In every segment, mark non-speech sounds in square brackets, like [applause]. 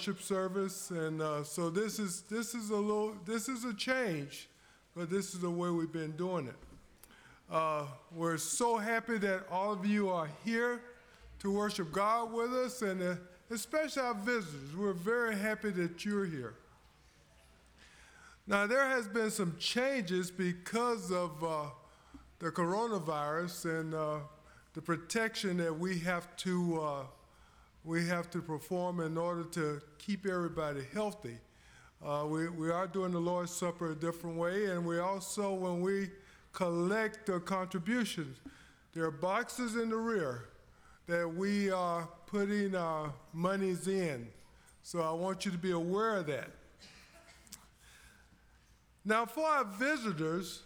worship service, and uh, so this is this is a little this is a change, but this is the way we've been doing it. Uh, we're so happy that all of you are here to worship God with us, and uh, especially our visitors. We're very happy that you're here. Now, there has been some changes because of uh, the coronavirus and uh, the protection that we have to uh, we have to perform in order to keep everybody healthy. Uh, we, we are doing the Lord's Supper a different way, and we also, when we collect the contributions, there are boxes in the rear that we are putting our monies in. So I want you to be aware of that. Now, for our visitors,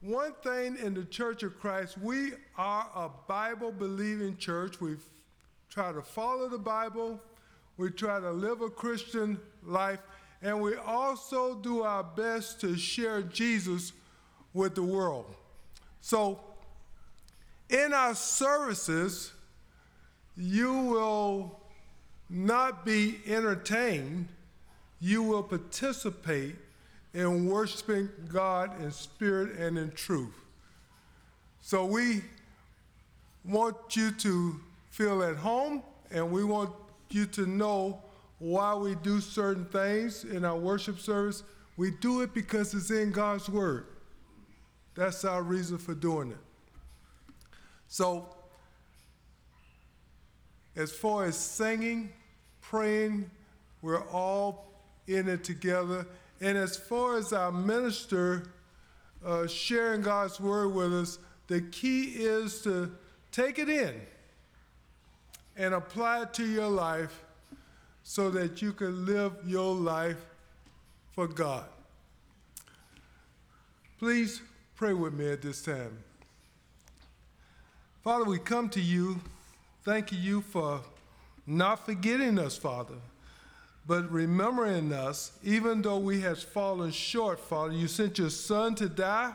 one thing in the Church of Christ, we are a Bible believing church. We try to follow the Bible, we try to live a Christian life, and we also do our best to share Jesus with the world. So, in our services, you will not be entertained, you will participate in worshiping God in spirit and in truth. So we want you to feel at home and we want you to know why we do certain things in our worship service. We do it because it's in God's Word. That's our reason for doing it. So, as far as singing, praying, we're all in it together and as far as our minister uh, sharing God's word with us, the key is to take it in and apply it to your life so that you can live your life for God. Please pray with me at this time. Father, we come to you thanking you for not forgetting us, Father but remembering us, even though we have fallen short, Father, you sent your Son to die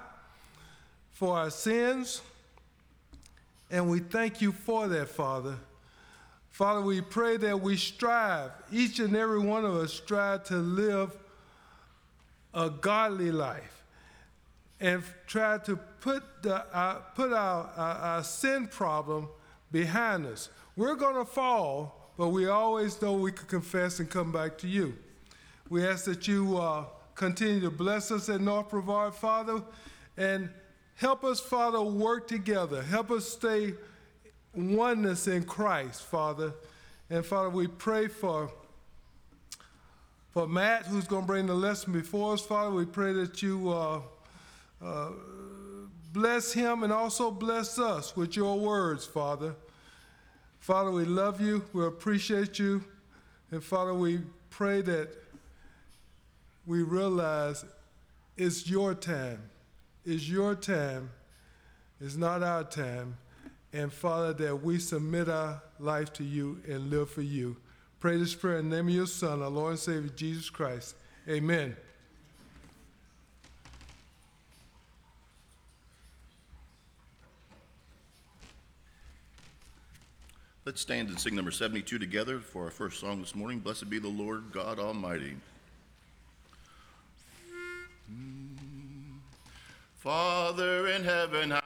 for our sins, and we thank you for that, Father. Father, we pray that we strive, each and every one of us strive to live a godly life and try to put, the, uh, put our, our, sin problem behind us. We're going to fall, but we always know we can confess and come back to you. We ask that you uh, continue to bless us at North Brevard, Father, and help us, Father, work together. Help us stay oneness in Christ, Father. And Father, we pray for for Matt, who's going to bring the lesson before us, Father. We pray that you uh, uh, bless him and also bless us with your words, Father. Father, we love you, we appreciate you, and Father, we pray that we realize it's your time. It's your time. It's not our time. And Father, that we submit our life to you and live for you. Pray this prayer in the name of your Son, our Lord and Savior, Jesus Christ. Amen. Let's stand and sing number 72 together for our first song this morning. Blessed be the Lord God Almighty. Mm. Father in heaven, how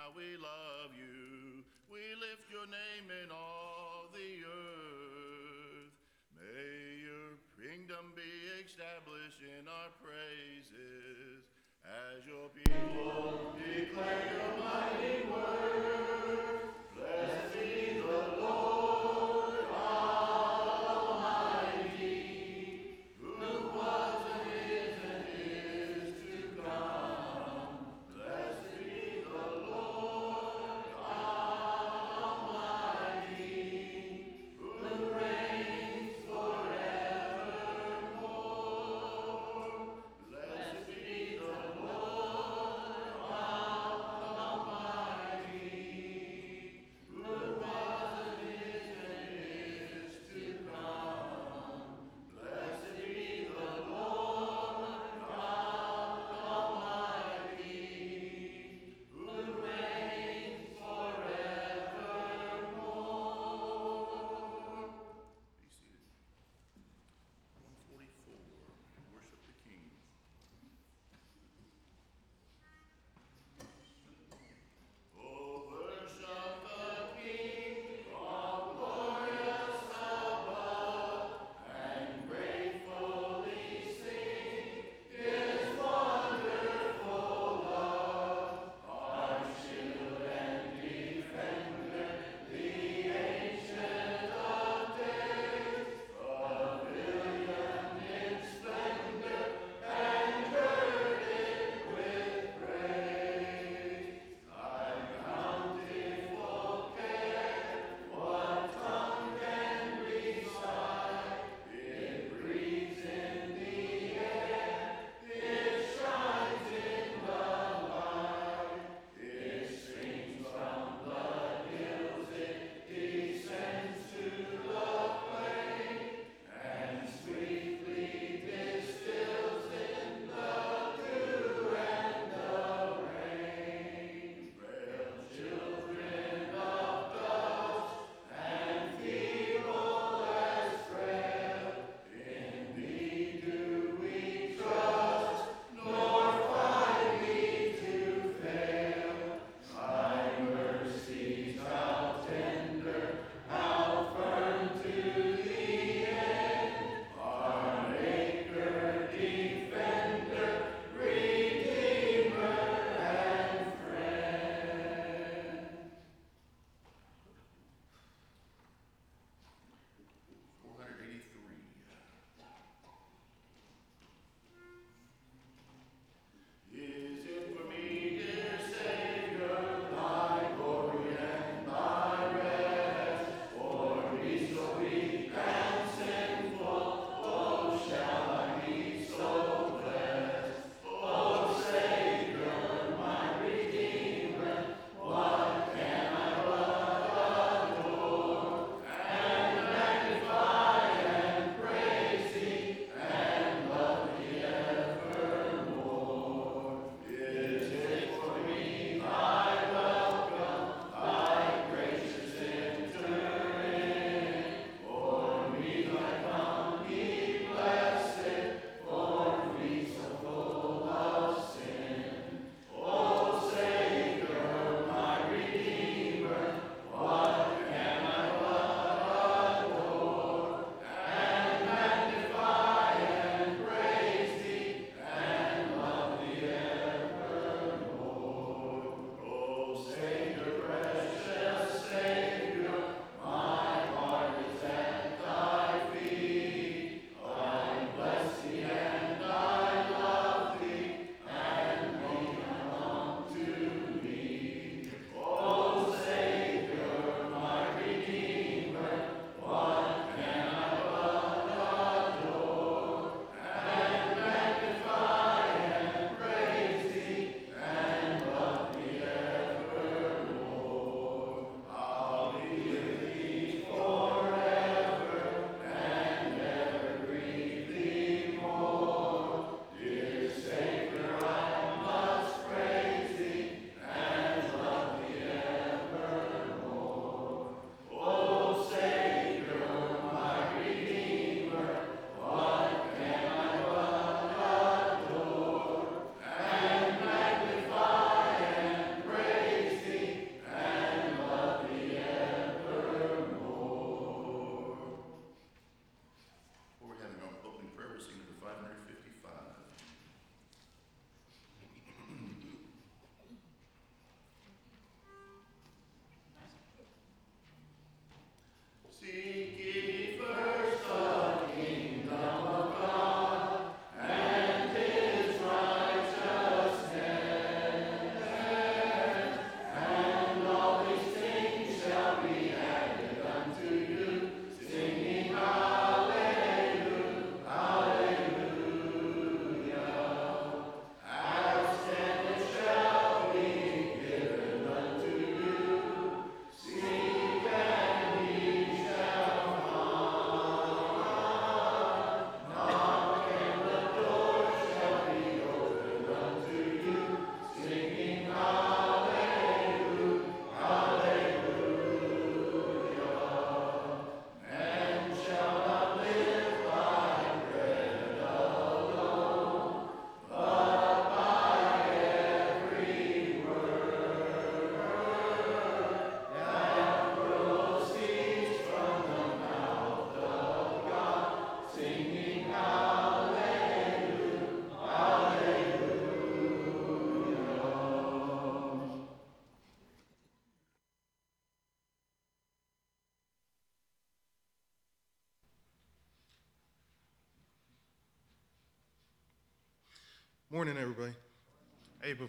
praises as your people declare your mighty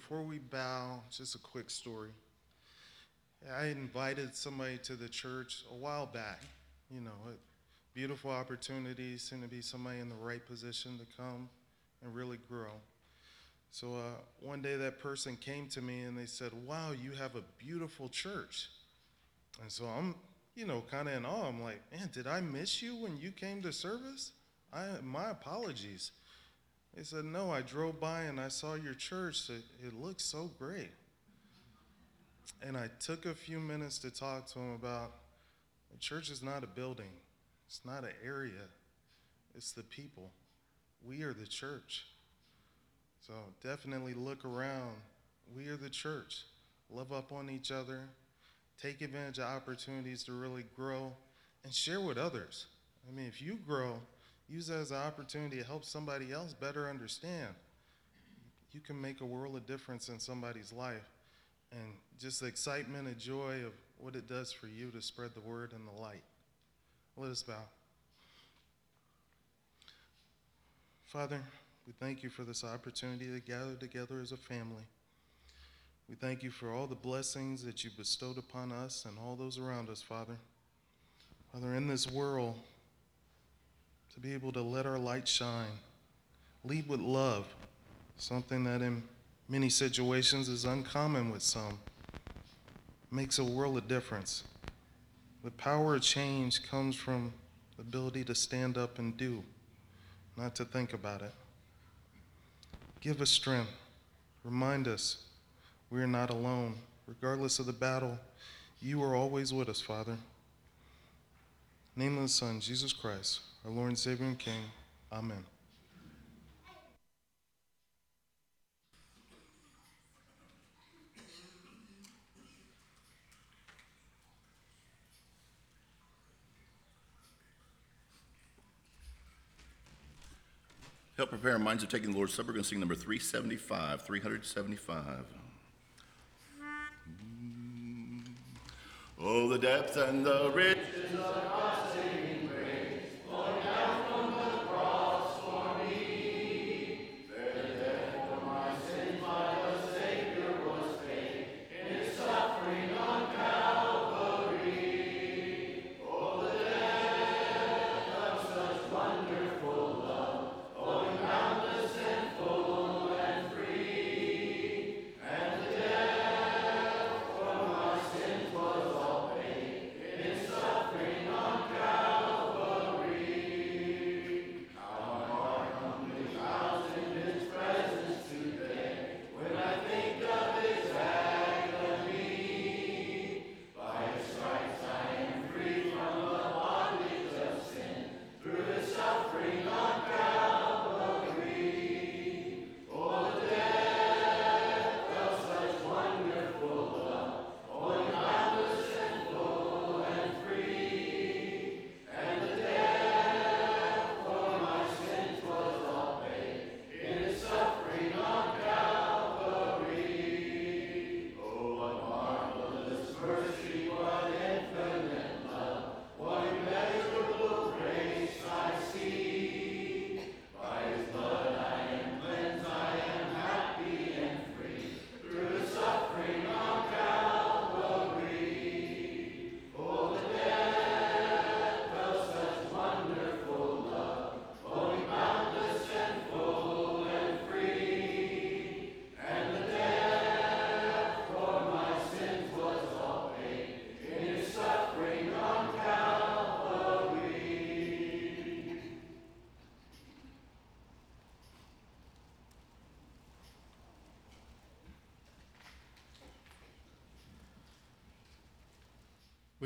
before we bow, just a quick story. I invited somebody to the church a while back. You know, a beautiful opportunity, seemed to be somebody in the right position to come and really grow. So uh, one day that person came to me and they said, Wow, you have a beautiful church. And so I'm, you know, kind of in awe. I'm like, Man, did I miss you when you came to service? I, my apologies. They said, No, I drove by and I saw your church. It, it looks so great. And I took a few minutes to talk to him about the church is not a building, it's not an area, it's the people. We are the church. So definitely look around. We are the church. Love up on each other. Take advantage of opportunities to really grow and share with others. I mean, if you grow, use that as an opportunity to help somebody else better understand. You can make a world of difference in somebody's life. And just the excitement and joy of what it does for you to spread the word and the light. Let us bow. Father, we thank you for this opportunity to gather together as a family. We thank you for all the blessings that you bestowed upon us and all those around us, Father. Father, in this world, to be able to let our light shine, lead with love, something that in many situations is uncommon with some, makes a world of difference. The power of change comes from the ability to stand up and do, not to think about it. Give us strength. Remind us we are not alone. Regardless of the battle, you are always with us, Father. name of the Son, Jesus Christ, our Lord and Savior and King. Amen. Help prepare our minds of taking the Lord's Supper. We're going to sing number 375, 375. Mm. Oh, the depth and the riches of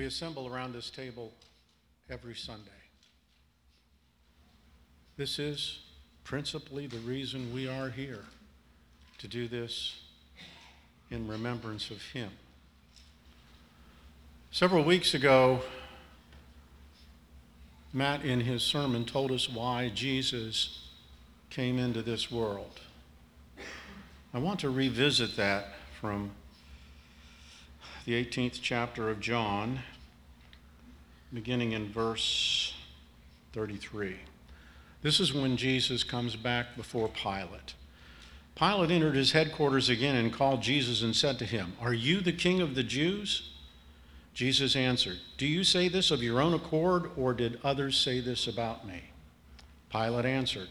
We assemble around this table every Sunday. This is principally the reason we are here to do this in remembrance of Him. Several weeks ago, Matt, in his sermon, told us why Jesus came into this world. I want to revisit that from the 18th chapter of John, beginning in verse 33. This is when Jesus comes back before Pilate. Pilate entered his headquarters again and called Jesus and said to him, Are you the king of the Jews? Jesus answered, Do you say this of your own accord, or did others say this about me? Pilate answered,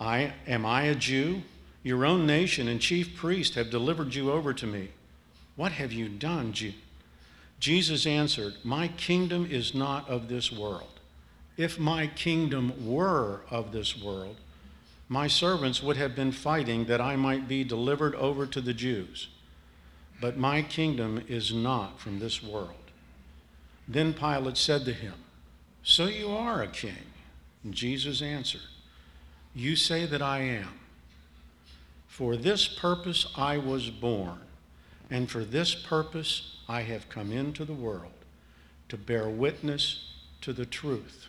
I, Am I a Jew? Your own nation and chief priest have delivered you over to me. What have you done? Answered, My kingdom is not of this world. If my kingdom were of this world, my servants would have been fighting that I might be delivered over to the Jews. But my kingdom is not from this world. Then Pilate said to him, So you are a king? And Jesus answered, You say that I am. For this purpose I was born, and for this purpose I have come into the world, to bear witness to the truth.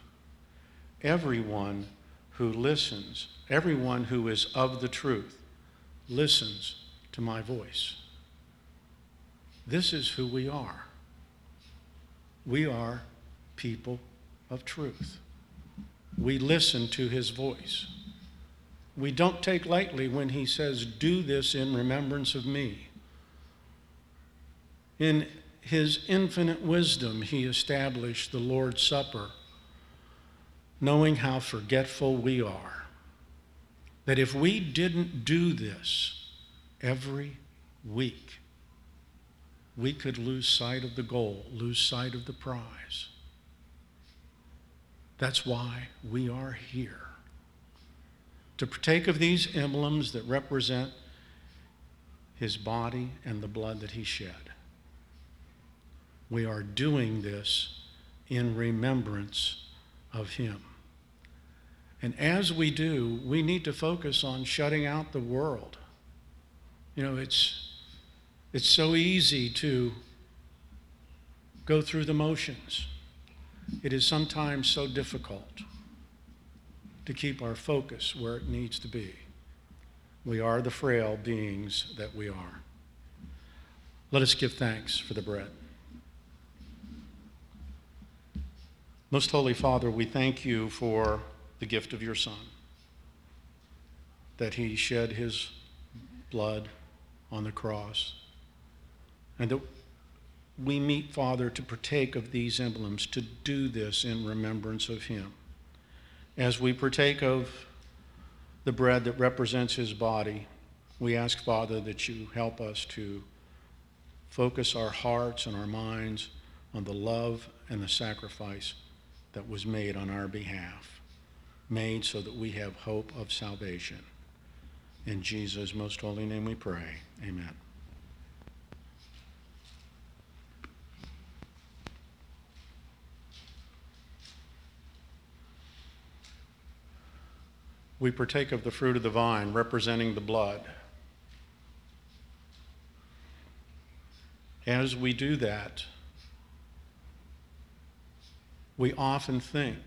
Everyone who listens, everyone who is of the truth, listens to my voice. This is who we are. We are people of truth. We listen to his voice. We don't take lightly when he says, Do this in remembrance of me. In his infinite wisdom, he established the Lord's Supper, knowing how forgetful we are. That if we didn't do this every week, we could lose sight of the goal, lose sight of the prize. That's why we are here. To partake of these emblems that represent his body and the blood that he shed. We are doing this in remembrance of him. And as we do, we need to focus on shutting out the world. You know, it's it's so easy to go through the motions. It is sometimes so difficult to keep our focus where it needs to be. We are the frail beings that we are. Let us give thanks for the bread. Most Holy Father, we thank you for the gift of your Son, that he shed his blood on the cross and that we meet, Father, to partake of these emblems, to do this in remembrance of Him. As we partake of the bread that represents His body, we ask, Father, that you help us to focus our hearts and our minds on the love and the sacrifice that was made on our behalf, made so that we have hope of salvation. In Jesus' most holy name we pray. Amen. we partake of the fruit of the vine, representing the blood. As we do that, we often think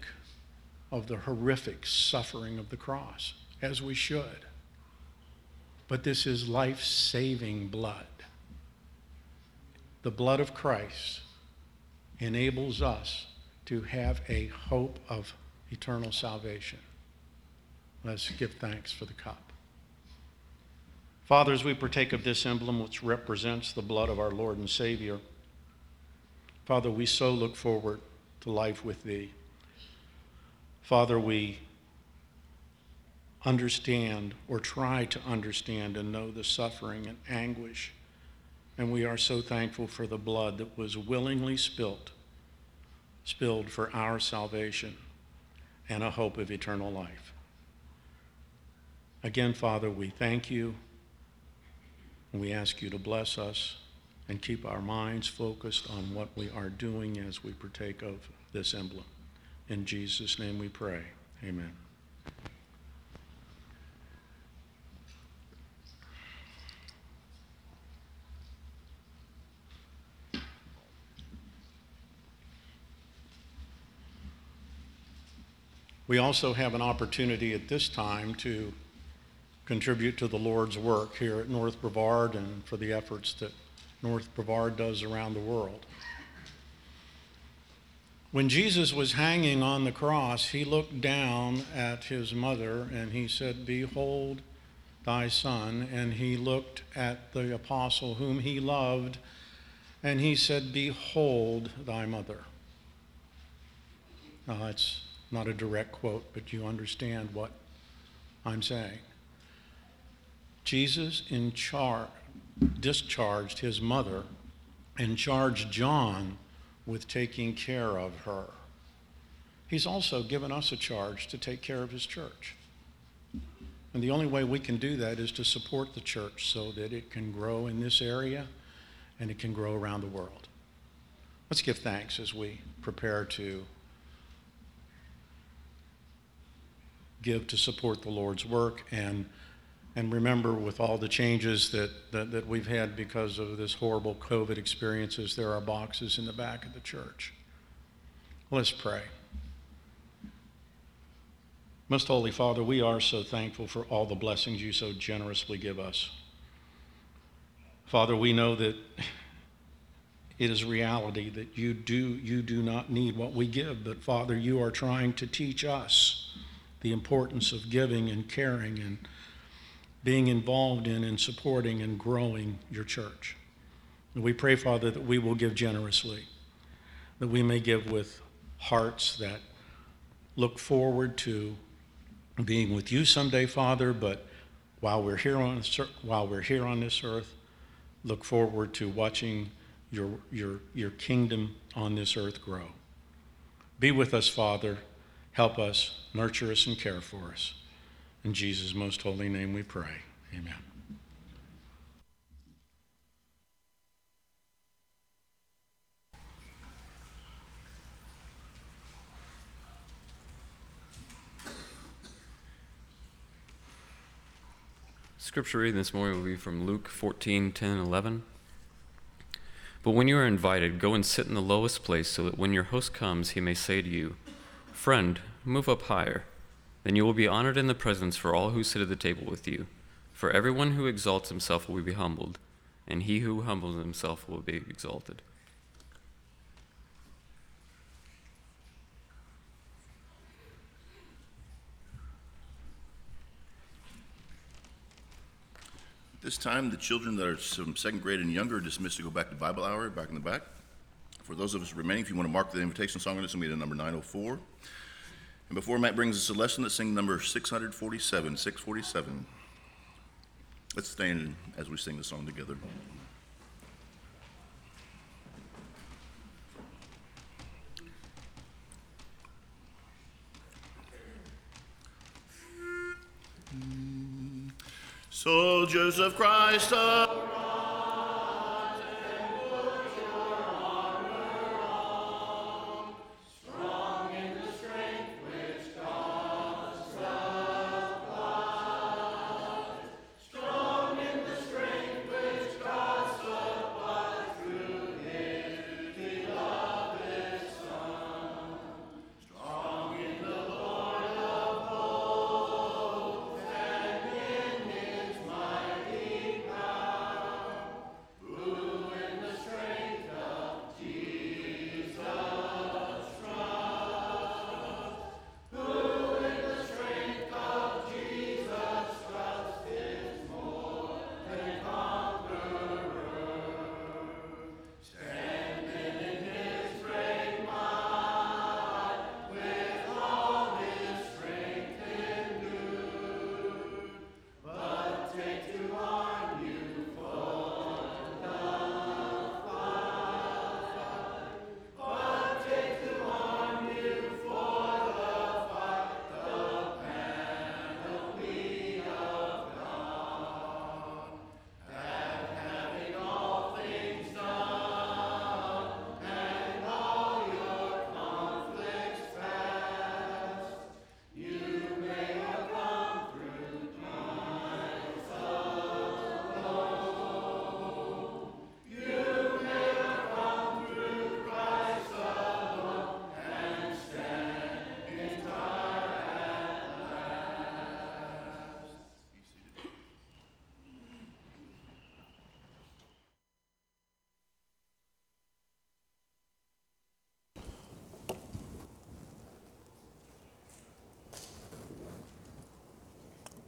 of the horrific suffering of the cross, as we should. But this is life saving blood. The blood of Christ enables us to have a hope of eternal salvation. Let's give thanks for the cup. Father, as we partake of this emblem which represents the blood of our Lord and Savior, Father, we so look forward to life with Thee. Father, we understand or try to understand and know the suffering and anguish. And we are so thankful for the blood that was willingly spilled, spilled for our salvation and a hope of eternal life. Again, Father, we thank you and we ask you to bless us and keep our minds focused on what we are doing as we partake of this emblem. In Jesus' name we pray. Amen. We also have an opportunity at this time to contribute to the Lord's work here at North Brevard and for the efforts that North Brevard does around the world. When Jesus was hanging on the cross, he looked down at his mother and he said, Behold thy son. And he looked at the apostle whom he loved, and he said, Behold thy mother. Now, that's not a direct quote, but you understand what I'm saying. Jesus in char- discharged his mother and charged John with taking care of her. He's also given us a charge to take care of his church. And the only way we can do that is to support the church so that it can grow in this area and it can grow around the world. Let's give thanks as we prepare to give to support the Lord's work and and remember with all the changes that, that, that, we've had because of this horrible COVID experiences, there are boxes in the back of the church. Let's pray. Most Holy Father, we are so thankful for all the blessings you so generously give us. Father, we know that it is reality that you do, you do not need what we give, but Father, you are trying to teach us the importance of giving and caring and being involved in and supporting and growing your church. And we pray, Father, that we will give generously, that we may give with hearts that look forward to being with you someday, Father, but while we're here on while we're here on this earth, look forward to watching your your your kingdom on this earth grow. Be with us, Father. Help us, nurture us, and care for us. In Jesus' most holy name we pray. Amen. Scripture reading this morning will be from Luke 14 10 11. But when you are invited, go and sit in the lowest place so that when your host comes, he may say to you, Friend, move up higher. Then you will be honored in the presence for all who sit at the table with you. For everyone who exalts himself will be humbled, and he who humbles himself will be exalted. This time, the children that are from second grade and younger are dismissed to go back to Bible hour, back in the back. For those of us remaining, if you want to mark the invitation song, it's going to be the number 904. And before Matt brings us a lesson, let's sing number 647, 647. Let's stand as we sing the song together. Mm, soldiers of Christ. Uh,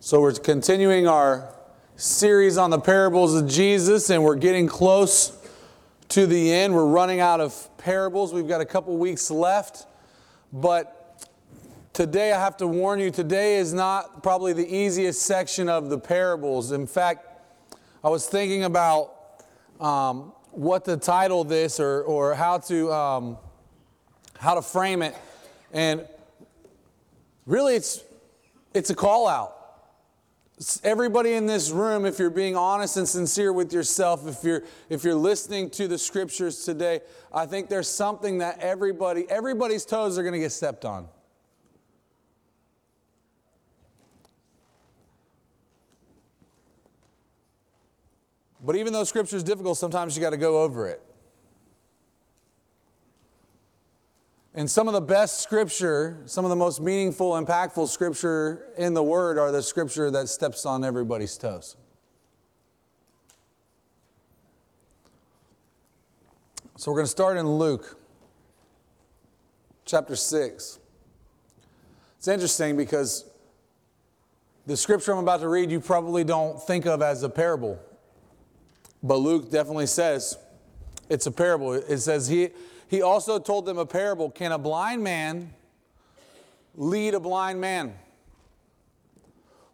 So we're continuing our series on the parables of Jesus, and we're getting close to the end. We're running out of parables. We've got a couple weeks left, but today I have to warn you today is not probably the easiest section of the parables. In fact, I was thinking about um, what to title this or, or how to um, how to frame it, and really it's it's a call out everybody in this room if you're being honest and sincere with yourself if you're if you're listening to the scriptures today i think there's something that everybody everybody's toes are going to get stepped on. But even though scripture is difficult sometimes you got to go over it And some of the best scripture, some of the most meaningful, impactful scripture in the Word are the scripture that steps on everybody's toes. So we're going to start in Luke chapter 6. It's interesting because the scripture I'm about to read you probably don't think of as a parable. But Luke definitely says it's a parable. It says he he also told them a parable Can a blind man lead a blind man?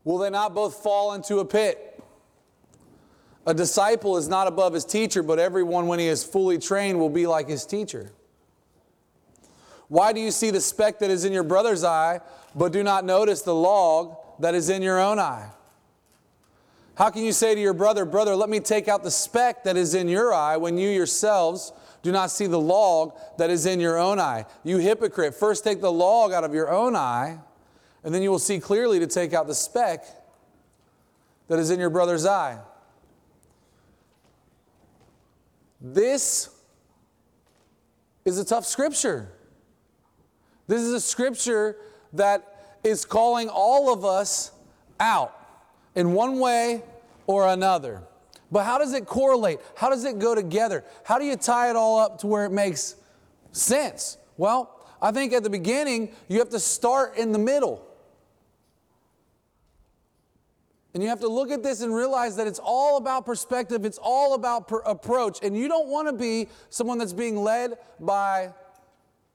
Will they not both fall into a pit? A disciple is not above his teacher, but everyone, when he is fully trained, will be like his teacher. Why do you see the speck that is in your brother's eye, but do not notice the log that is in your own eye? How can you say to your brother, Brother, let me take out the speck that is in your eye when you yourselves do not see the log that is in your own eye. You hypocrite, first take the log out of your own eye, and then you will see clearly to take out the speck that is in your brother's eye. This is a tough scripture. This is a scripture that is calling all of us out in one way or another. But how does it correlate? How does it go together? How do you tie it all up to where it makes sense? Well, I think at the beginning, you have to start in the middle. And you have to look at this and realize that it's all about perspective, it's all about per- approach. And you don't want to be someone that's being led by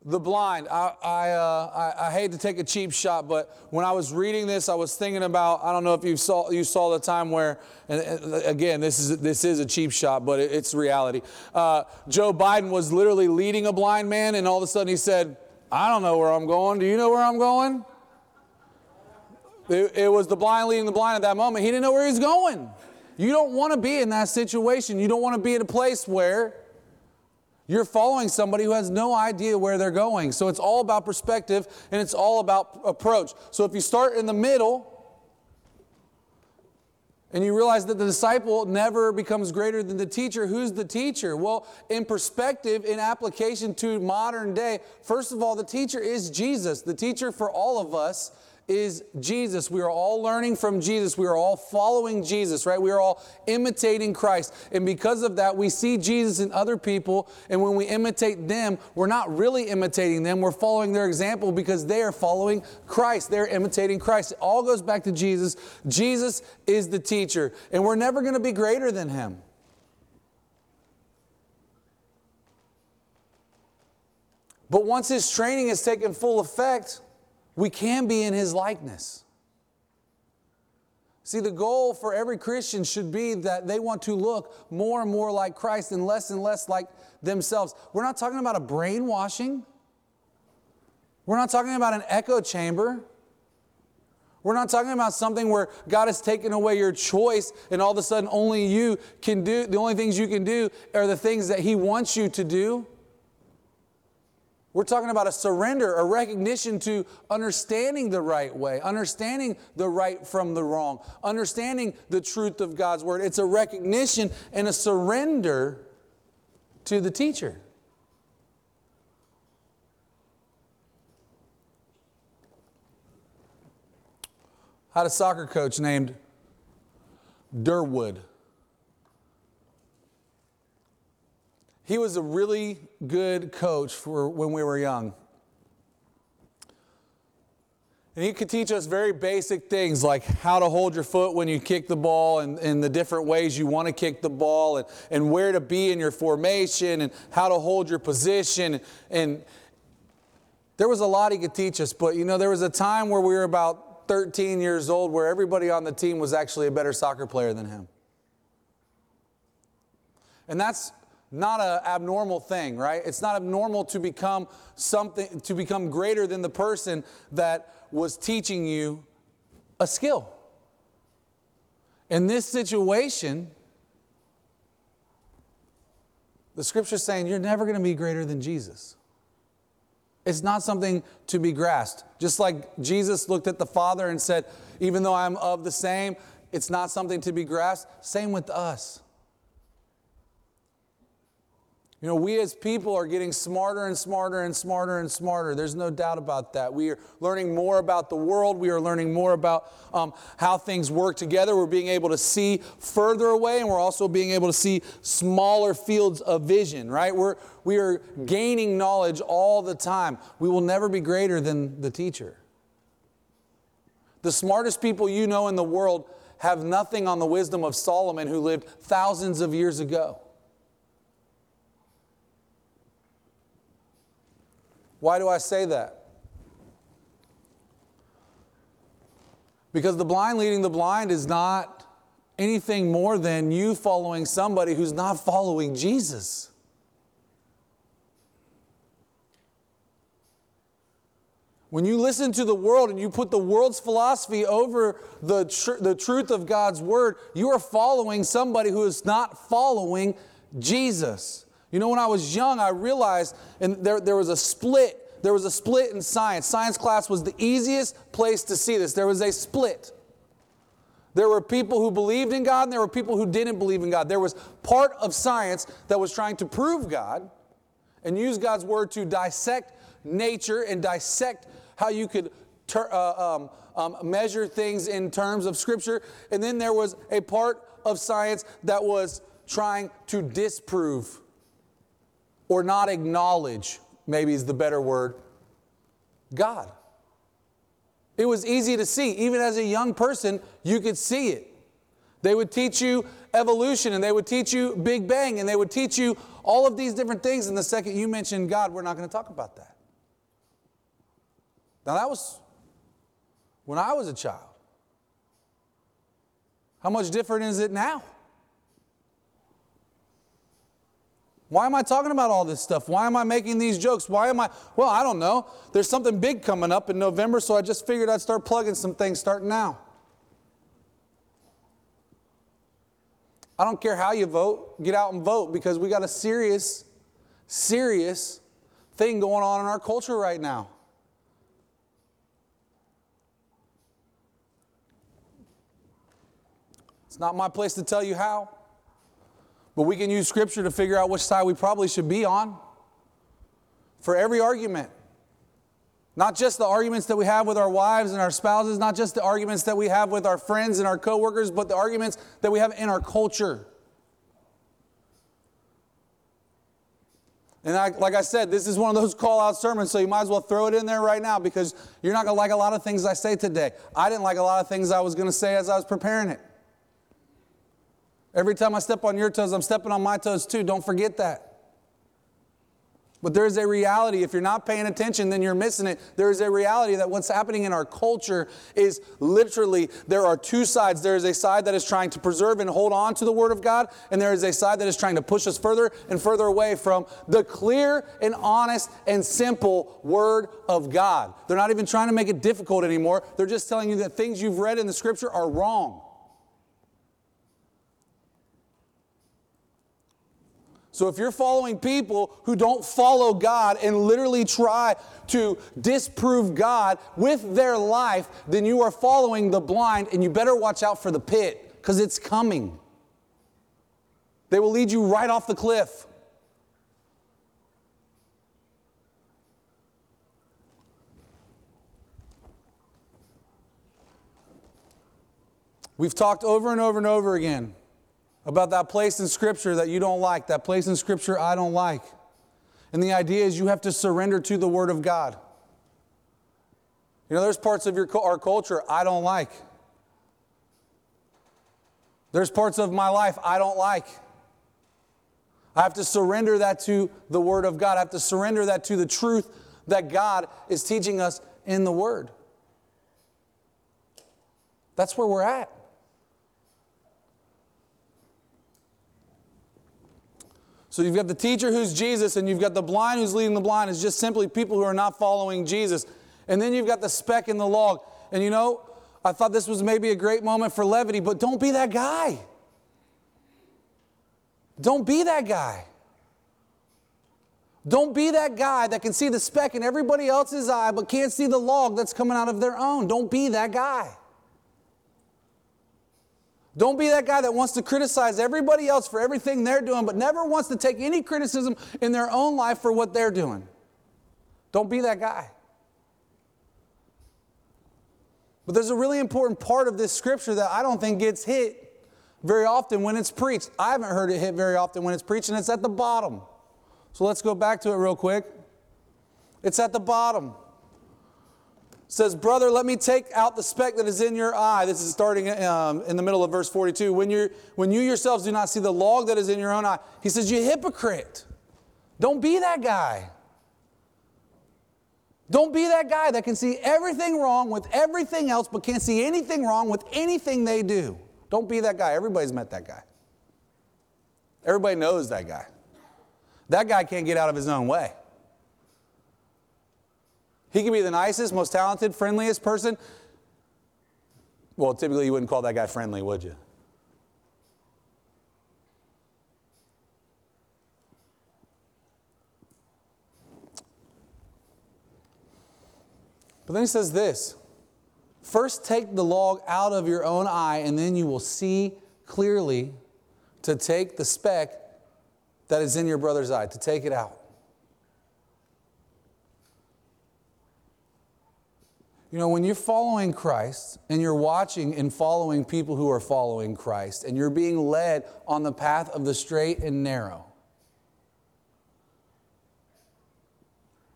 the blind. I, I, uh, I, I, hate to take a cheap shot, but when I was reading this, I was thinking about I don't know if you saw you saw the time where, and, again, this is this is a cheap shot, but it, it's reality. Uh, Joe Biden was literally leading a blind man, and all of a sudden he said, "I don't know where I'm going. Do you know where I'm going?" It, it was the blind leading the blind at that moment. He didn't know where he was going. You don't want to be in that situation. You don't want to be in a place where you're following somebody who has no idea where they're going. So it's all about perspective and it's all about approach. So if you start in the middle and you realize that the disciple never becomes greater than the teacher, who's the teacher? Well, in perspective, in application to modern day, first of all, the teacher is Jesus. The teacher for all of us is Jesus. We are all learning from Jesus. We are all following Jesus, right? We are all imitating Christ. And because of that, we see Jesus in other people. And when we imitate them, we're not really imitating them. We're following their example because they are following Christ. They're imitating Christ. It all goes back to Jesus. Jesus is the teacher. And we're never going to be greater than him. But once his training has taken full effect, we can be in his likeness. See, the goal for every Christian should be that they want to look more and more like Christ and less and less like themselves. We're not talking about a brainwashing. We're not talking about an echo chamber. We're not talking about something where God has taken away your choice and all of a sudden only you can do, the only things you can do are the things that He wants you to do. We're talking about a surrender, a recognition to understanding the right way, understanding the right from the wrong, understanding the truth of God's word. It's a recognition and a surrender to the teacher. I had a soccer coach named Durwood. He was a really good coach for when we were young. And he could teach us very basic things like how to hold your foot when you kick the ball and, and the different ways you want to kick the ball and, and where to be in your formation and how to hold your position. And there was a lot he could teach us, but you know, there was a time where we were about 13 years old where everybody on the team was actually a better soccer player than him. And that's not an abnormal thing, right? It's not abnormal to become something, to become greater than the person that was teaching you a skill. In this situation, the scripture is saying you're never going to be greater than Jesus. It's not something to be grasped. Just like Jesus looked at the Father and said, even though I'm of the same, it's not something to be grasped. Same with us. You know, we as people are getting smarter and smarter and smarter and smarter. There's no doubt about that. We are learning more about the world. We are learning more about um, how things work together. We're being able to see further away, and we're also being able to see smaller fields of vision, right? We're, we are gaining knowledge all the time. We will never be greater than the teacher. The smartest people you know in the world have nothing on the wisdom of Solomon, who lived thousands of years ago. Why do I say that? Because the blind leading the blind is not anything more than you following somebody who's not following Jesus. When you listen to the world and you put the world's philosophy over the, tr- the truth of God's word, you are following somebody who is not following Jesus. You know, when I was young, I realized, and there, there was a split. There was a split in science. Science class was the easiest place to see this. There was a split. There were people who believed in God and there were people who didn't believe in God. There was part of science that was trying to prove God and use God's word to dissect nature and dissect how you could ter- uh, um, um, measure things in terms of Scripture. And then there was a part of science that was trying to disprove or not acknowledge, maybe is the better word, God. It was easy to see. Even as a young person, you could see it. They would teach you evolution and they would teach you Big Bang and they would teach you all of these different things. And the second you mentioned God, we're not going to talk about that. Now, that was when I was a child. How much different is it now? Why am I talking about all this stuff? Why am I making these jokes? Why am I? Well, I don't know. There's something big coming up in November, so I just figured I'd start plugging some things starting now. I don't care how you vote, get out and vote because we got a serious, serious thing going on in our culture right now. It's not my place to tell you how. But we can use Scripture to figure out which side we probably should be on for every argument. Not just the arguments that we have with our wives and our spouses, not just the arguments that we have with our friends and our coworkers, but the arguments that we have in our culture. And I, like I said, this is one of those call out sermons, so you might as well throw it in there right now because you're not going to like a lot of things I say today. I didn't like a lot of things I was going to say as I was preparing it. Every time I step on your toes, I'm stepping on my toes too. Don't forget that. But there is a reality. If you're not paying attention, then you're missing it. There is a reality that what's happening in our culture is literally there are two sides. There is a side that is trying to preserve and hold on to the Word of God, and there is a side that is trying to push us further and further away from the clear and honest and simple Word of God. They're not even trying to make it difficult anymore. They're just telling you that things you've read in the Scripture are wrong. So if you're following people who don't follow God and literally try to disprove God with their life, then you are following the blind and you better watch out for the pit because it's coming. They will lead you right off the cliff. We've talked over and over and over again about that place in Scripture that you don't like, that place in Scripture I don't like. And the idea is you have to surrender to the Word of God. You know, there's parts of your, our culture I don't like. There's parts of my life I don't like. I have to surrender that to the Word of God. I have to surrender that to the truth that God is teaching us in the Word. That's where we're at. So you've got the teacher who's Jesus, and you've got the blind who's leading the blind. It's just simply people who are not following Jesus. And then you've got the speck in the log. And you know, I thought this was maybe a great moment for levity, but don't be that guy. Don't be that guy. Don't be that guy that can see the speck in everybody else's eye but can't see the log that's coming out of their own. Don't be that guy. Don't be that guy that wants to criticize everybody else for everything they're doing, but never wants to take any criticism in their own life for what they're doing. Don't be that guy. But there's a really important part of this scripture that I don't think gets hit very often when it's preached. I haven't heard it hit very often when it's preached, and it's at the bottom. So let's go back to it real quick. It's at the bottom says, Brother, let me take out the speck that is in your eye. This is starting um, in the middle of verse 42. When, you when you yourselves do not see the log that is in your own eye, he says, You hypocrite. Don't be that guy. Don't be that guy that can see everything wrong with everything else, but can't see anything wrong with anything they do. Don't be that guy. Everybody's met that guy. Everybody knows that guy. That guy can't get out of his own way. He can be the nicest, most talented, friendliest person. Well, typically you wouldn't call that guy friendly, would you? But then he says this First, take the log out of your own eye, and then you will see clearly to take the speck that is in your brother's eye, to take it out. You know, when you're following Christ and you're watching and following people who are following Christ and you're being led on the path of the straight and narrow,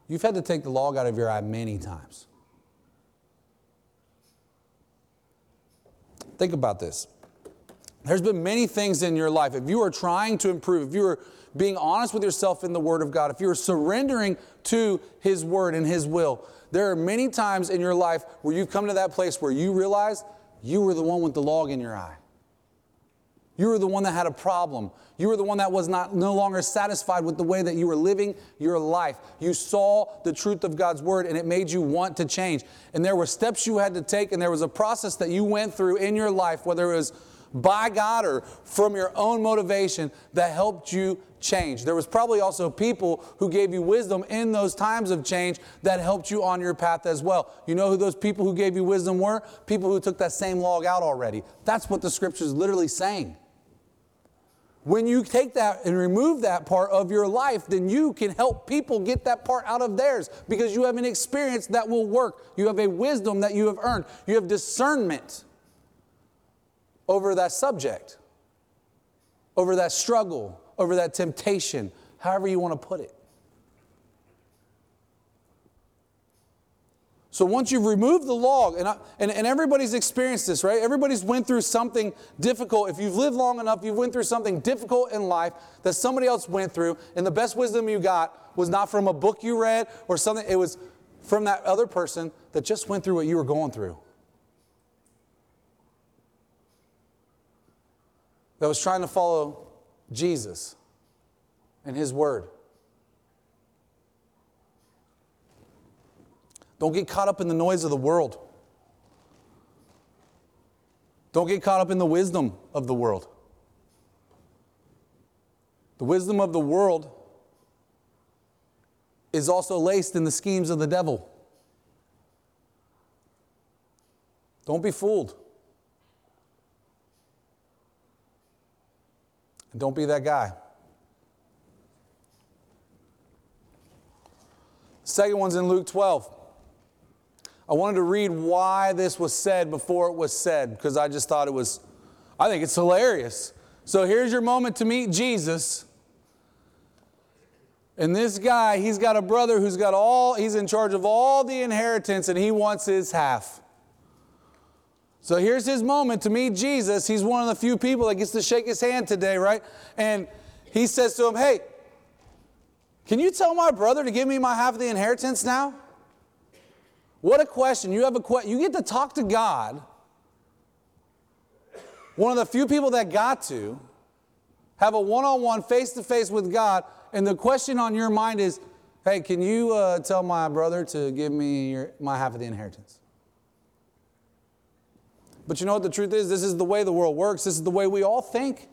you've had to take the log out of your eye many times. Think about this. There's been many things in your life. If you are trying to improve, if you are being honest with yourself in the Word of God, if you are surrendering to His Word and His will, there are many times in your life where you've come to that place where you realize you were the one with the log in your eye. You were the one that had a problem. You were the one that was not no longer satisfied with the way that you were living your life. You saw the truth of God's word and it made you want to change. And there were steps you had to take and there was a process that you went through in your life whether it was by God or from your own motivation that helped you change. There was probably also people who gave you wisdom in those times of change that helped you on your path as well. You know who those people who gave you wisdom were? People who took that same log out already. That's what the scripture is literally saying. When you take that and remove that part of your life, then you can help people get that part out of theirs because you have an experience that will work. You have a wisdom that you have earned. You have discernment over that subject, over that struggle, over that temptation, however you want to put it. So once you've removed the log, and, I, and, and everybody's experienced this, right? Everybody's went through something difficult. If you've lived long enough, you've went through something difficult in life that somebody else went through, and the best wisdom you got was not from a book you read or something, it was from that other person that just went through what you were going through. That was trying to follow Jesus and His Word. Don't get caught up in the noise of the world. Don't get caught up in the wisdom of the world. The wisdom of the world is also laced in the schemes of the devil. Don't be fooled. Don't be that guy. Second one's in Luke 12. I wanted to read why this was said before it was said because I just thought it was, I think it's hilarious. So here's your moment to meet Jesus. And this guy, he's got a brother who's got all, he's in charge of all the inheritance and he wants his half. So here's his moment to meet Jesus. He's one of the few people that gets to shake his hand today, right? And he says to him, Hey, can you tell my brother to give me my half of the inheritance now? What a question. You have a question. You get to talk to God. One of the few people that got to have a one on one, face to face with God. And the question on your mind is hey, can you uh, tell my brother to give me your, my half of the inheritance? But you know what the truth is? This is the way the world works, this is the way we all think.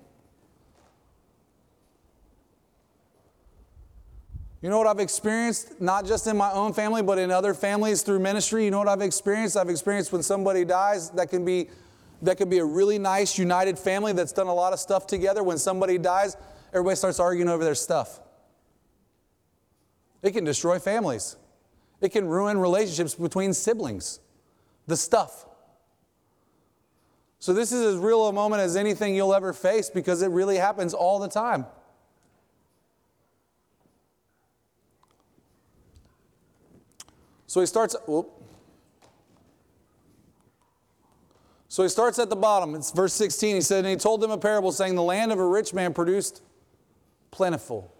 You know what I've experienced, not just in my own family, but in other families through ministry? You know what I've experienced? I've experienced when somebody dies, that can be, that can be a really nice, united family that's done a lot of stuff together. When somebody dies, everybody starts arguing over their stuff. It can destroy families, it can ruin relationships between siblings. The stuff. So, this is as real a moment as anything you'll ever face because it really happens all the time. So he starts. Whoop. So he starts at the bottom. It's verse 16. He said, And he told them a parable, saying, The land of a rich man produced plentiful.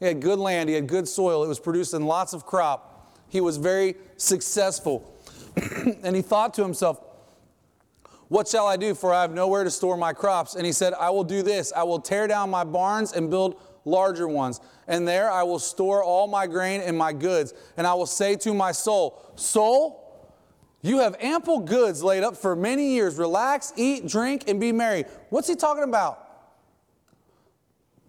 He had good land, he had good soil, it was producing lots of crop. He was very successful. [clears throat] and he thought to himself, What shall I do? For I have nowhere to store my crops. And he said, I will do this I will tear down my barns and build larger ones. And there I will store all my grain and my goods. And I will say to my soul, Soul, you have ample goods laid up for many years. Relax, eat, drink, and be merry. What's he talking about?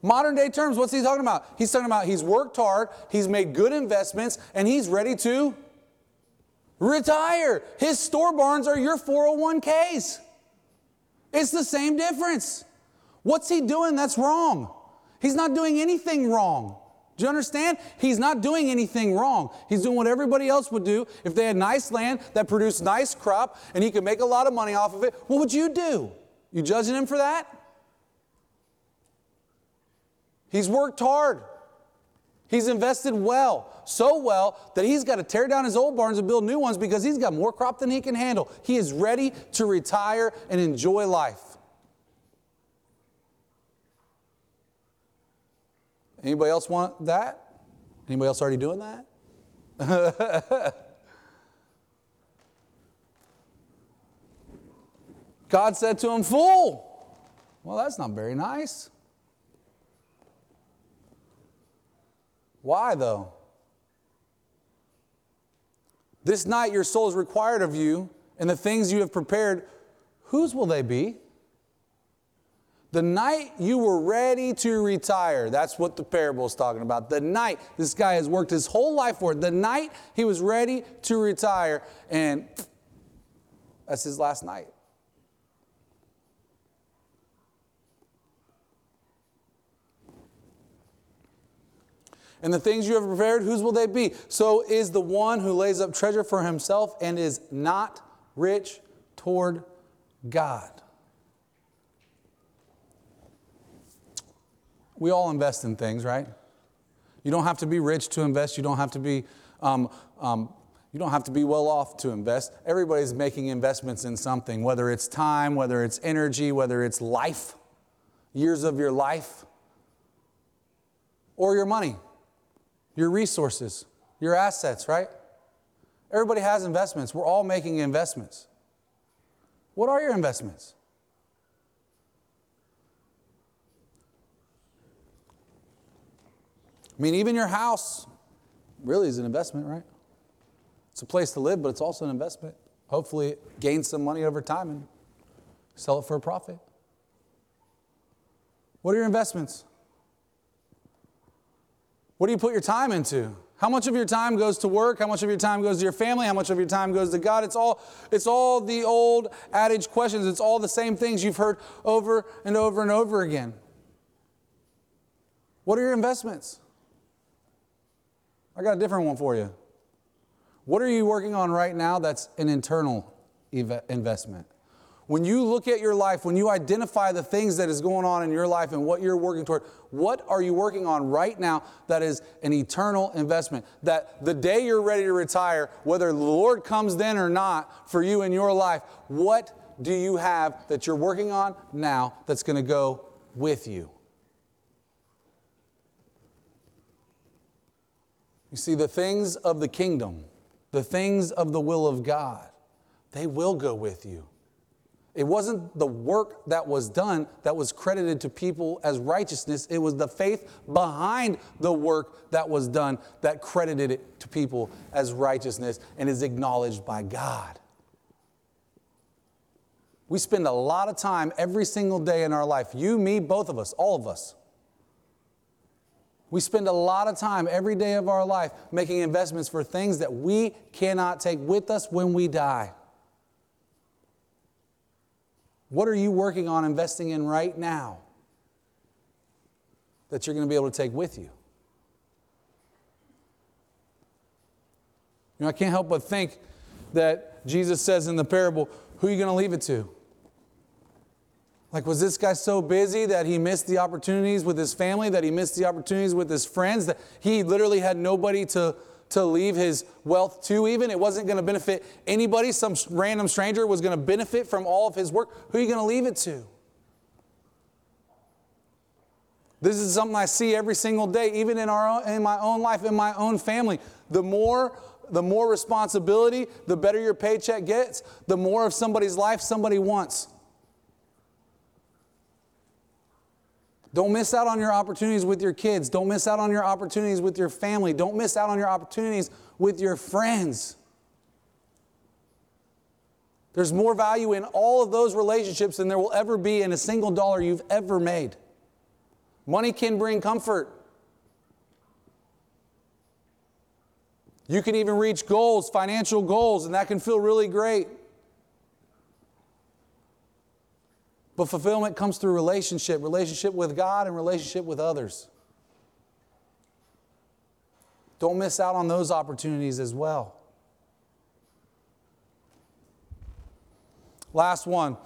Modern day terms, what's he talking about? He's talking about he's worked hard, he's made good investments, and he's ready to retire. His store barns are your 401ks. It's the same difference. What's he doing that's wrong? He's not doing anything wrong. Do you understand? He's not doing anything wrong. He's doing what everybody else would do. If they had nice land that produced nice crop and he could make a lot of money off of it, what would you do? You judging him for that? He's worked hard. He's invested well, so well that he's got to tear down his old barns and build new ones because he's got more crop than he can handle. He is ready to retire and enjoy life. Anybody else want that? Anybody else already doing that? [laughs] God said to him, Fool. Well, that's not very nice. Why, though? This night your soul is required of you, and the things you have prepared, whose will they be? The night you were ready to retire, that's what the parable is talking about. The night this guy has worked his whole life for, the night he was ready to retire, and [tsk] that's his last night. And the things you have prepared, whose will they be? So is the one who lays up treasure for himself and is not rich toward God. we all invest in things, right? You don't have to be rich to invest. You don't have to be, um, um, you don't have to be well off to invest. Everybody's making investments in something, whether it's time, whether it's energy, whether it's life, years of your life, or your money, your resources, your assets, right? Everybody has investments. We're all making investments. What are your investments? I mean, even your house really is an investment, right? It's a place to live, but it's also an investment. Hopefully, it gains some money over time and sell it for a profit. What are your investments? What do you put your time into? How much of your time goes to work? How much of your time goes to your family? How much of your time goes to God? It's all, it's all the old adage questions. It's all the same things you've heard over and over and over again. What are your investments? I got a different one for you. What are you working on right now that's an internal investment? When you look at your life, when you identify the things that is going on in your life and what you're working toward, what are you working on right now that is an eternal investment? That the day you're ready to retire, whether the Lord comes then or not for you in your life, what do you have that you're working on now that's going to go with you? You see, the things of the kingdom, the things of the will of God, they will go with you. It wasn't the work that was done that was credited to people as righteousness. It was the faith behind the work that was done that credited it to people as righteousness and is acknowledged by God. We spend a lot of time every single day in our life, you, me, both of us, all of us. We spend a lot of time every day of our life making investments for things that we cannot take with us when we die. What are you working on investing in right now that you're going to be able to take with you? You know, I can't help but think that Jesus says in the parable, who are you going to leave it to? Like, was this guy so busy that he missed the opportunities with his family, that he missed the opportunities with his friends, that he literally had nobody to to leave his wealth to, even. It wasn't going to benefit anybody. Some random stranger was going to benefit from all of his work. Who are you going to leave it to? This is something I see every single day, even in, our own, in my own life, in my own family. The more, the more responsibility, the better your paycheck gets, the more of somebody's life somebody wants. Don't miss out on your opportunities with your kids. Don't miss out on your opportunities with your family. Don't miss out on your opportunities with your friends. There's more value in all of those relationships than there will ever be in a single dollar you've ever made. Money can bring comfort. You can even reach goals, financial goals, and that can feel really great. But fulfillment comes through relationship relationship with God and relationship with others. Don't miss out on those opportunities as well. Last one.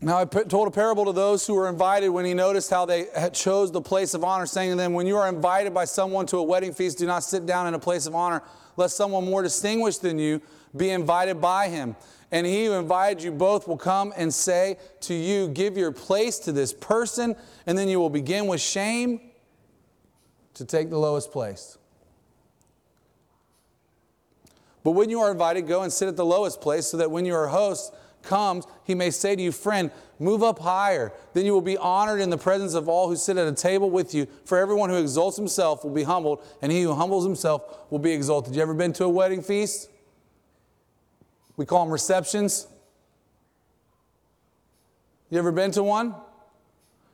Now, I told a parable to those who were invited when he noticed how they chose the place of honor, saying to them, When you are invited by someone to a wedding feast, do not sit down in a place of honor, lest someone more distinguished than you be invited by him. And he who invited you both will come and say to you, Give your place to this person, and then you will begin with shame to take the lowest place. But when you are invited, go and sit at the lowest place, so that when your host comes, he may say to you, Friend, move up higher. Then you will be honored in the presence of all who sit at a table with you. For everyone who exalts himself will be humbled, and he who humbles himself will be exalted. You ever been to a wedding feast? We call them receptions. You ever been to one?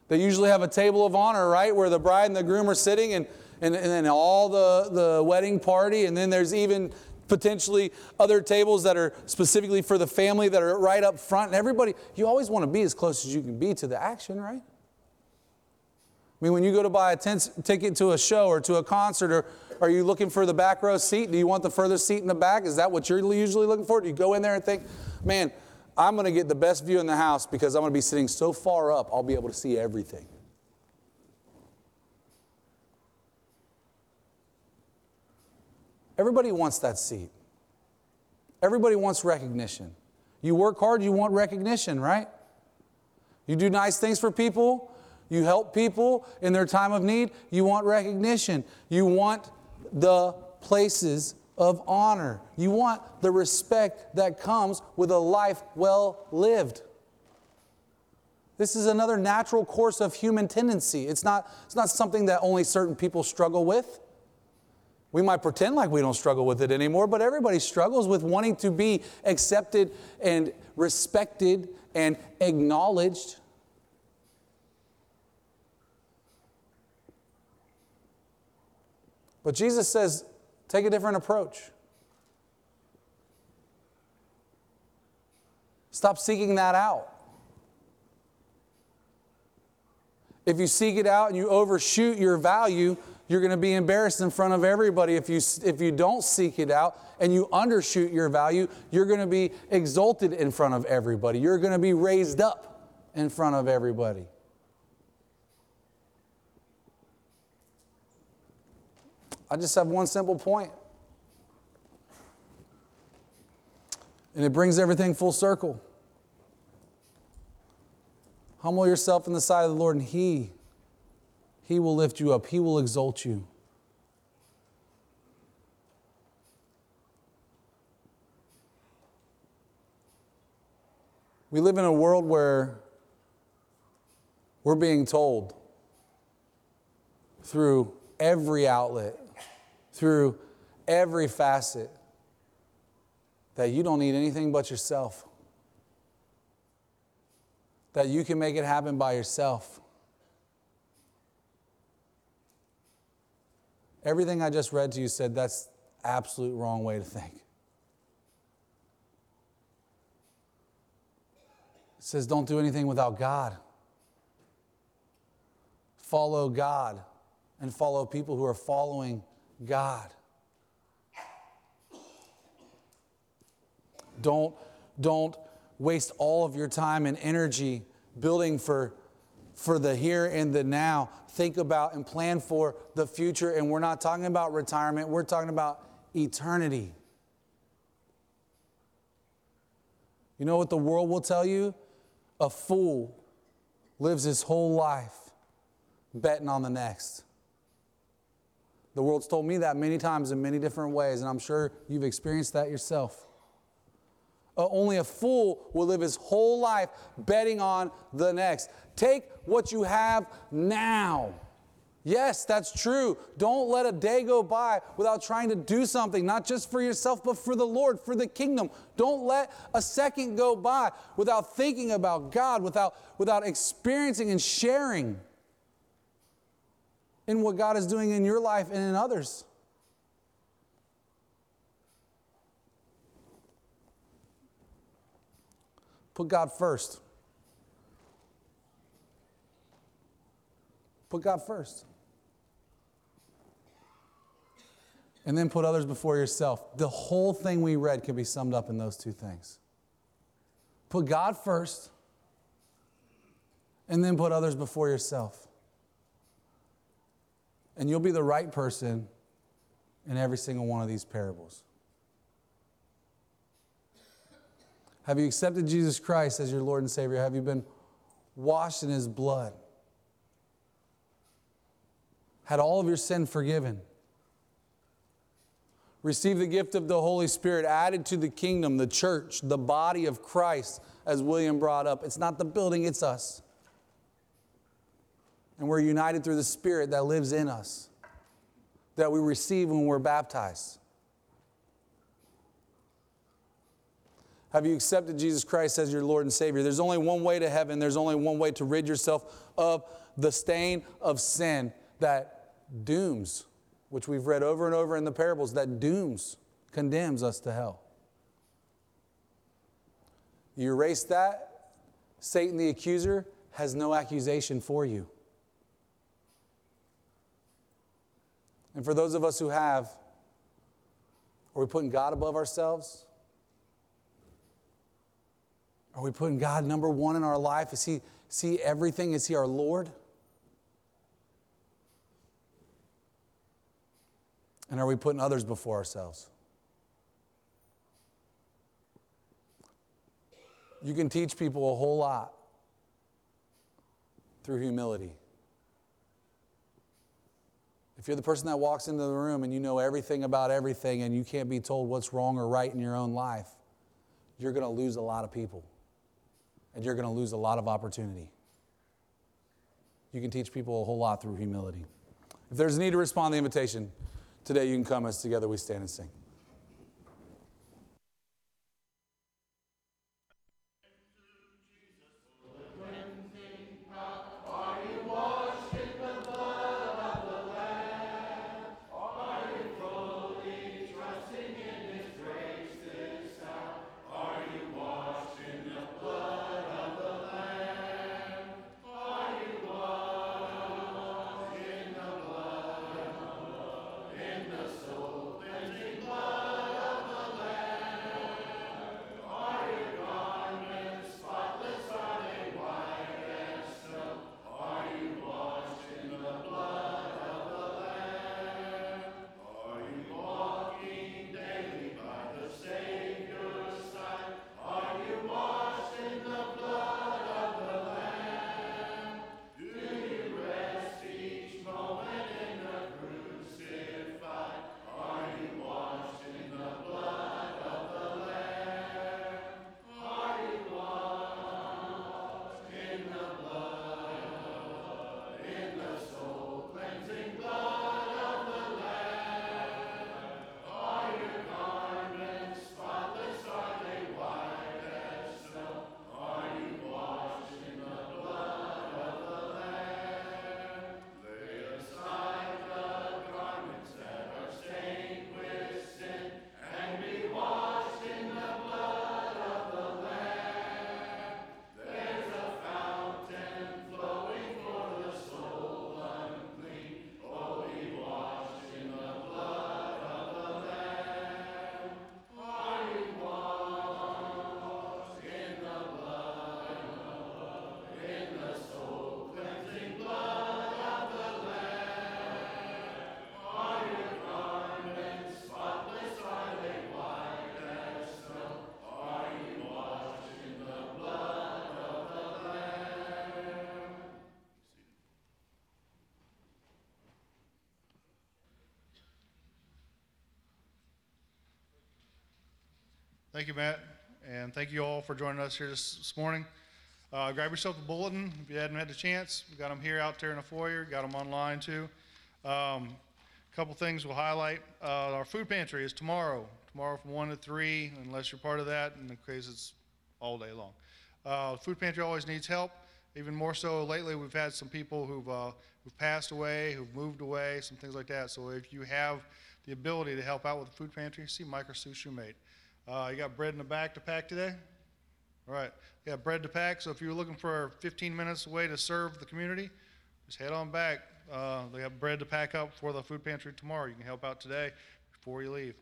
They usually have a table of honor, right, where the bride and the groom are sitting and, and, and then all the, the wedding party. And then there's even potentially other tables that are specifically for the family that are right up front. And everybody, you always want to be as close as you can be to the action, right? I mean, when you go to buy a ticket to a show or to a concert or, are you looking for the back row seat? Do you want the furthest seat in the back? Is that what you're usually looking for? Do you go in there and think, man, I'm going to get the best view in the house because I'm going to be sitting so far up, I'll be able to see everything? Everybody wants that seat. Everybody wants recognition. You work hard, you want recognition, right? You do nice things for people, you help people in their time of need, you want recognition. You want the places of honor. You want the respect that comes with a life well lived. This is another natural course of human tendency. It's not, it's not something that only certain people struggle with. We might pretend like we don't struggle with it anymore, but everybody struggles with wanting to be accepted and respected and acknowledged. But Jesus says, take a different approach. Stop seeking that out. If you seek it out and you overshoot your value, You're going to be embarrassed in front of everybody if you, if you don't seek it out and you undershoot your value. You're going to be exalted in front of everybody. You're going to be raised up in front of everybody. I just have one simple point. And it brings everything full circle. Humble yourself in the sight of the Lord, and He, He will lift you up. He will exalt you. We live in a world where we're being told through every outlet, through every facet, that you don't need anything but yourself, that you can make it happen by yourself. Everything I just read to you said that's absolute wrong way to think. It says don't do anything without God. Follow God and follow people who are following God. Don't, don't waste all of your time and energy building for, for the here and the now. Think about and plan for the future. And we're not talking about retirement, we're talking about eternity. You know what the world will tell you? A fool lives his whole life betting on the next. The world's told me that many times in many different ways, and I'm sure you've experienced that yourself. Uh, only a fool will live his whole life betting on the next. Take what you have now. Yes, that's true. Don't let a day go by without trying to do something, not just for yourself, but for the Lord, for the kingdom. Don't let a second go by without thinking about God, without, without experiencing and sharing in what God is doing in your life and in others. Put God first. Put God first. And then put others before yourself. The whole thing we read can be summed up in those two things. Put God first, and then put others before yourself. And you'll be the right person in every single one of these parables. Have you accepted Jesus Christ as your Lord and Savior? Have you been washed in His blood? Had all of your sin forgiven? Receive the gift of the Holy Spirit added to the kingdom, the church, the body of Christ, as William brought up. It's not the building, it's us. And we're united through the Spirit that lives in us, that we receive when we're baptized. Have you accepted Jesus Christ as your Lord and Savior? There's only one way to heaven. There's only one way to rid yourself of the stain of sin that dooms, which we've read over and over in the parables, that dooms, condemns us to hell. You erase that, Satan the accuser has no accusation for you. And for those of us who have, are we putting God above ourselves? Are we putting God number one in our life? Is He, is he everything? Is He our Lord? And are we putting others before ourselves? You can teach people a whole lot through humility. If you're the person that walks into the room and you know everything about everything and you can't be told what's wrong or right in your own life, you're going to lose a lot of people and you're going to lose a lot of opportunity. You can teach people a whole lot through humility. If there's a need to respond to the invitation, today you can come as together we stand and sing. Thank you, Matt, and thank you all for joining us here this, this morning. Uh, grab yourself a bulletin if you hadn't had the chance. We got them here out there in the foyer, got them online too. Um, couple things we'll highlight. Uh, our food pantry is tomorrow, tomorrow from 1 to 3, unless you're part of that, in the case it's all day long. Uh, food pantry always needs help. Even more so lately, we've had some people who've, uh, who've passed away, who've moved away, some things like that. So if you have the ability to help out with the food pantry, see Mike or Sue Shoemate. Uh, you got bread in the back to pack today? All right, you got bread to pack. So if you're looking for 15 minutes away to serve the community, just head on back. Uh, they have bread to pack up for the food pantry tomorrow. You can help out today before you leave.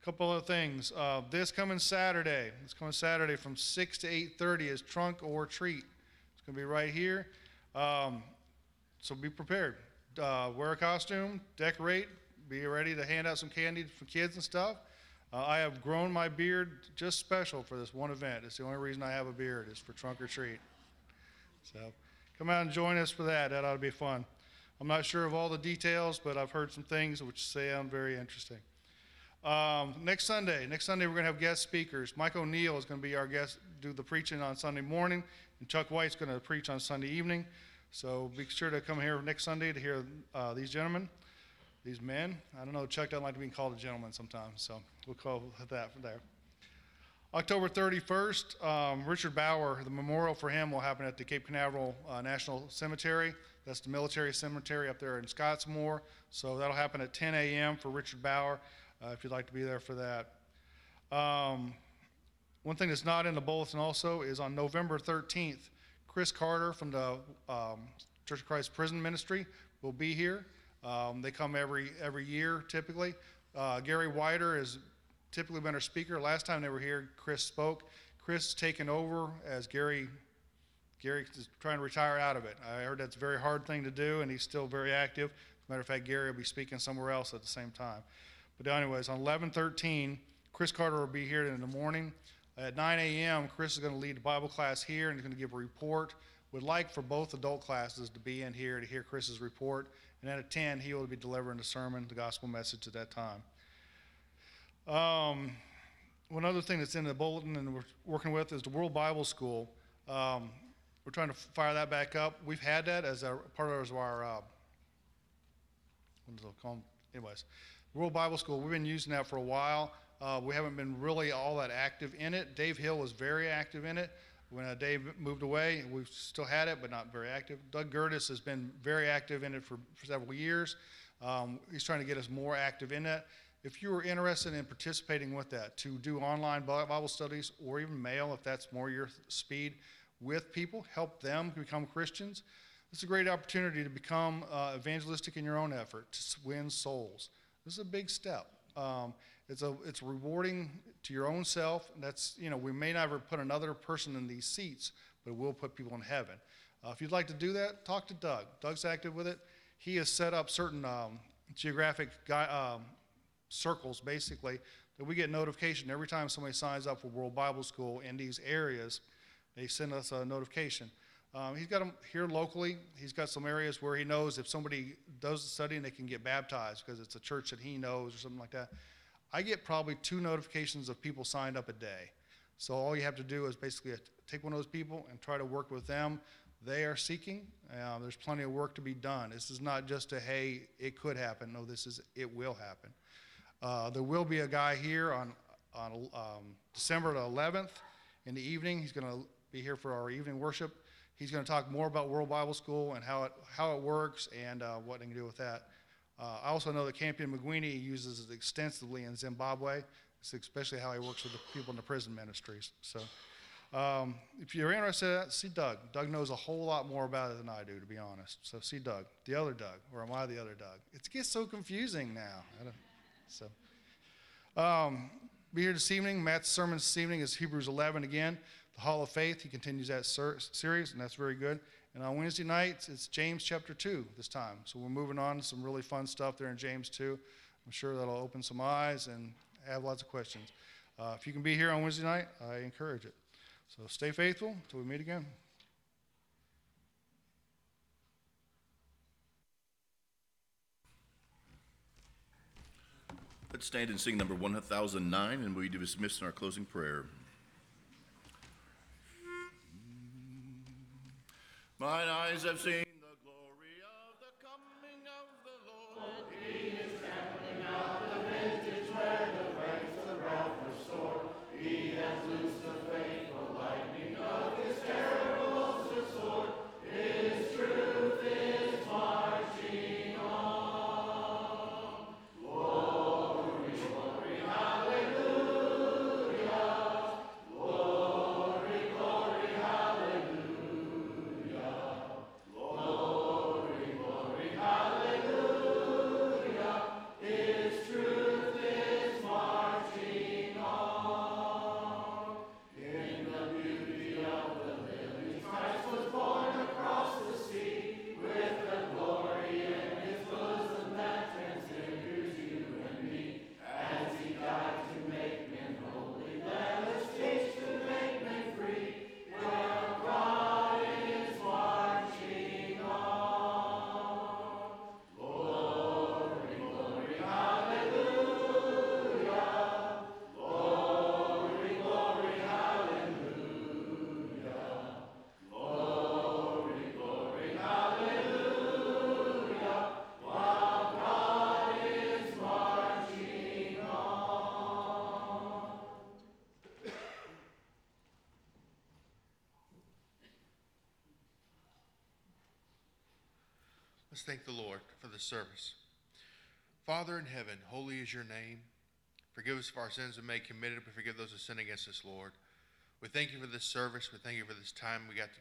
A couple other things. Uh, this coming Saturday, this coming Saturday from 6 to 8:30 is trunk or treat. It's going to be right here. Um, so be prepared. Uh, wear a costume, decorate, be ready to hand out some candy for kids and stuff. Uh, I have grown my beard just special for this one event. It's the only reason I have a beard is for trunk or treat. So come out and join us for that. That ought to be fun. I'm not sure of all the details, but I've heard some things which sound very interesting. Um, next Sunday, next Sunday we're going to have guest speakers. Mike O'Neill is going to be our guest, do the preaching on Sunday morning, and Chuck White's going to preach on Sunday evening. So be sure to come here next Sunday to hear uh, these gentlemen, these men. I don't know, Chuck doesn't like to be called a gentleman sometimes, so we'll call that from there. October 31st, um, Richard Bauer, the memorial for him will happen at the Cape Canaveral uh, National Cemetery. That's the military cemetery up there in Scottsmoor. So that'll happen at 10 a.m. for Richard Bauer, uh, if you'd like to be there for that. Um, one thing that's not in the bulletin also is on November 13th, Chris Carter from the um, Church of Christ Prison Ministry will be here. Um, they come every every year typically. Uh, Gary Wider has typically been our speaker. Last time they were here, Chris spoke. Chris taken over as Gary. Gary is trying to retire out of it. I heard that's a very hard thing to do, and he's still very active. As a matter of fact, Gary will be speaking somewhere else at the same time. But anyways, on 11:13, Chris Carter will be here in the morning. At 9 a.m., Chris is going to lead the Bible class here and he's going to give a report. Would like for both adult classes to be in here to hear Chris's report. And at 10, he will be delivering the sermon, the gospel message at that time. Um, one other thing that's in the bulletin and we're working with is the World Bible School. Um, we're trying to fire that back up. We've had that as a part of our, uh? Anyways, World Bible School, we've been using that for a while. Uh, we haven't been really all that active in it. Dave Hill was very active in it. When uh, Dave moved away, we've still had it, but not very active. Doug Gertis has been very active in it for, for several years. Um, he's trying to get us more active in it. If you are interested in participating with that, to do online Bible studies or even mail, if that's more your speed, with people, help them become Christians. It's a great opportunity to become uh, evangelistic in your own effort, to win souls. This is a big step. Um, it's a it's rewarding to your own self. That's you know we may never put another person in these seats, but we'll put people in heaven. Uh, if you'd like to do that, talk to Doug. Doug's active with it. He has set up certain um, geographic um, circles, basically, that we get notification every time somebody signs up for World Bible School in these areas. They send us a notification. Um, he's got them here locally. He's got some areas where he knows if somebody does the study they can get baptized because it's a church that he knows or something like that. I get probably two notifications of people signed up a day. So all you have to do is basically take one of those people and try to work with them. They are seeking. Uh, there's plenty of work to be done. This is not just a hey, it could happen. No, this is it will happen. Uh, there will be a guy here on on um, December the 11th in the evening. He's going to be here for our evening worship. He's going to talk more about World Bible School and how it how it works and uh, what they can do with that. Uh, I also know that Campion McGuiney uses it extensively in Zimbabwe, especially how he works with the people in the prison ministries. So um, if you're interested see Doug. Doug knows a whole lot more about it than I do, to be honest. So see Doug, the other Doug, or am I the other Doug? It gets so confusing now. so um, be here this evening. Matt's sermon this evening is Hebrews 11 again, the Hall of Faith. He continues that ser- series, and that's very good. And on Wednesday nights, it's James chapter 2 this time. So we're moving on to some really fun stuff there in James 2. I'm sure that'll open some eyes and have lots of questions. Uh, if you can be here on Wednesday night, I encourage it. So stay faithful until we meet again. Let's stand and sing number 1009, and we dismiss in our closing prayer. Mine eyes have seen Let's thank the Lord for the service. Father in heaven, holy is your name. Forgive us for our sins we may committed, but forgive those who sin against us, Lord. We thank you for this service. We thank you for this time we got to,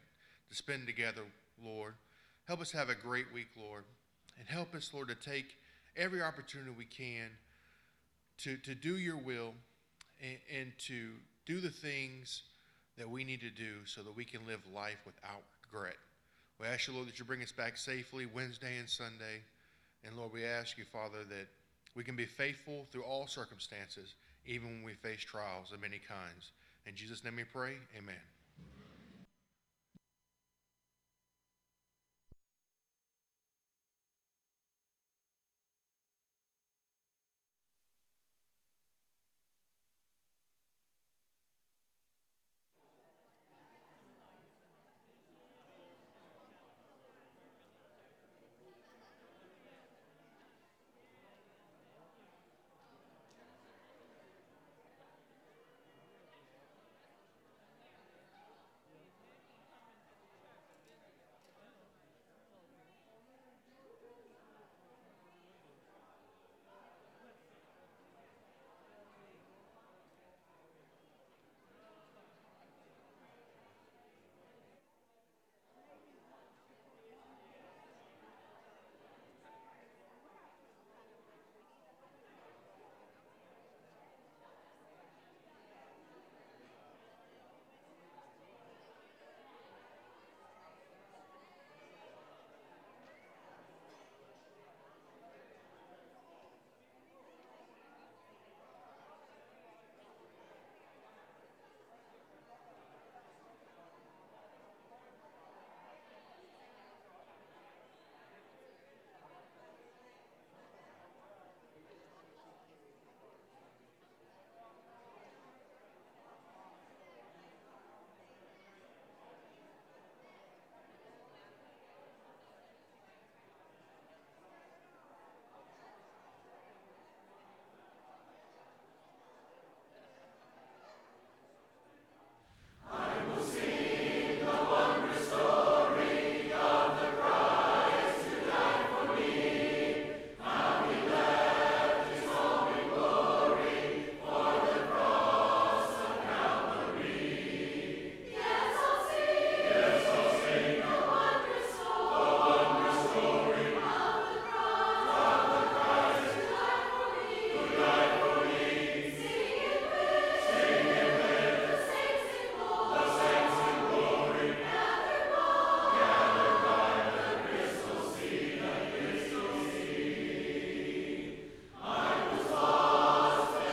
to spend together, Lord. Help us have a great week, Lord. And help us, Lord, to take every opportunity we can to, to do your will and, and to do the things that we need to do so that we can live life without regret. We ask you, Lord, that you bring us back safely Wednesday and Sunday. And Lord, we ask you, Father, that we can be faithful through all circumstances, even when we face trials of many kinds. In Jesus' name we pray, amen.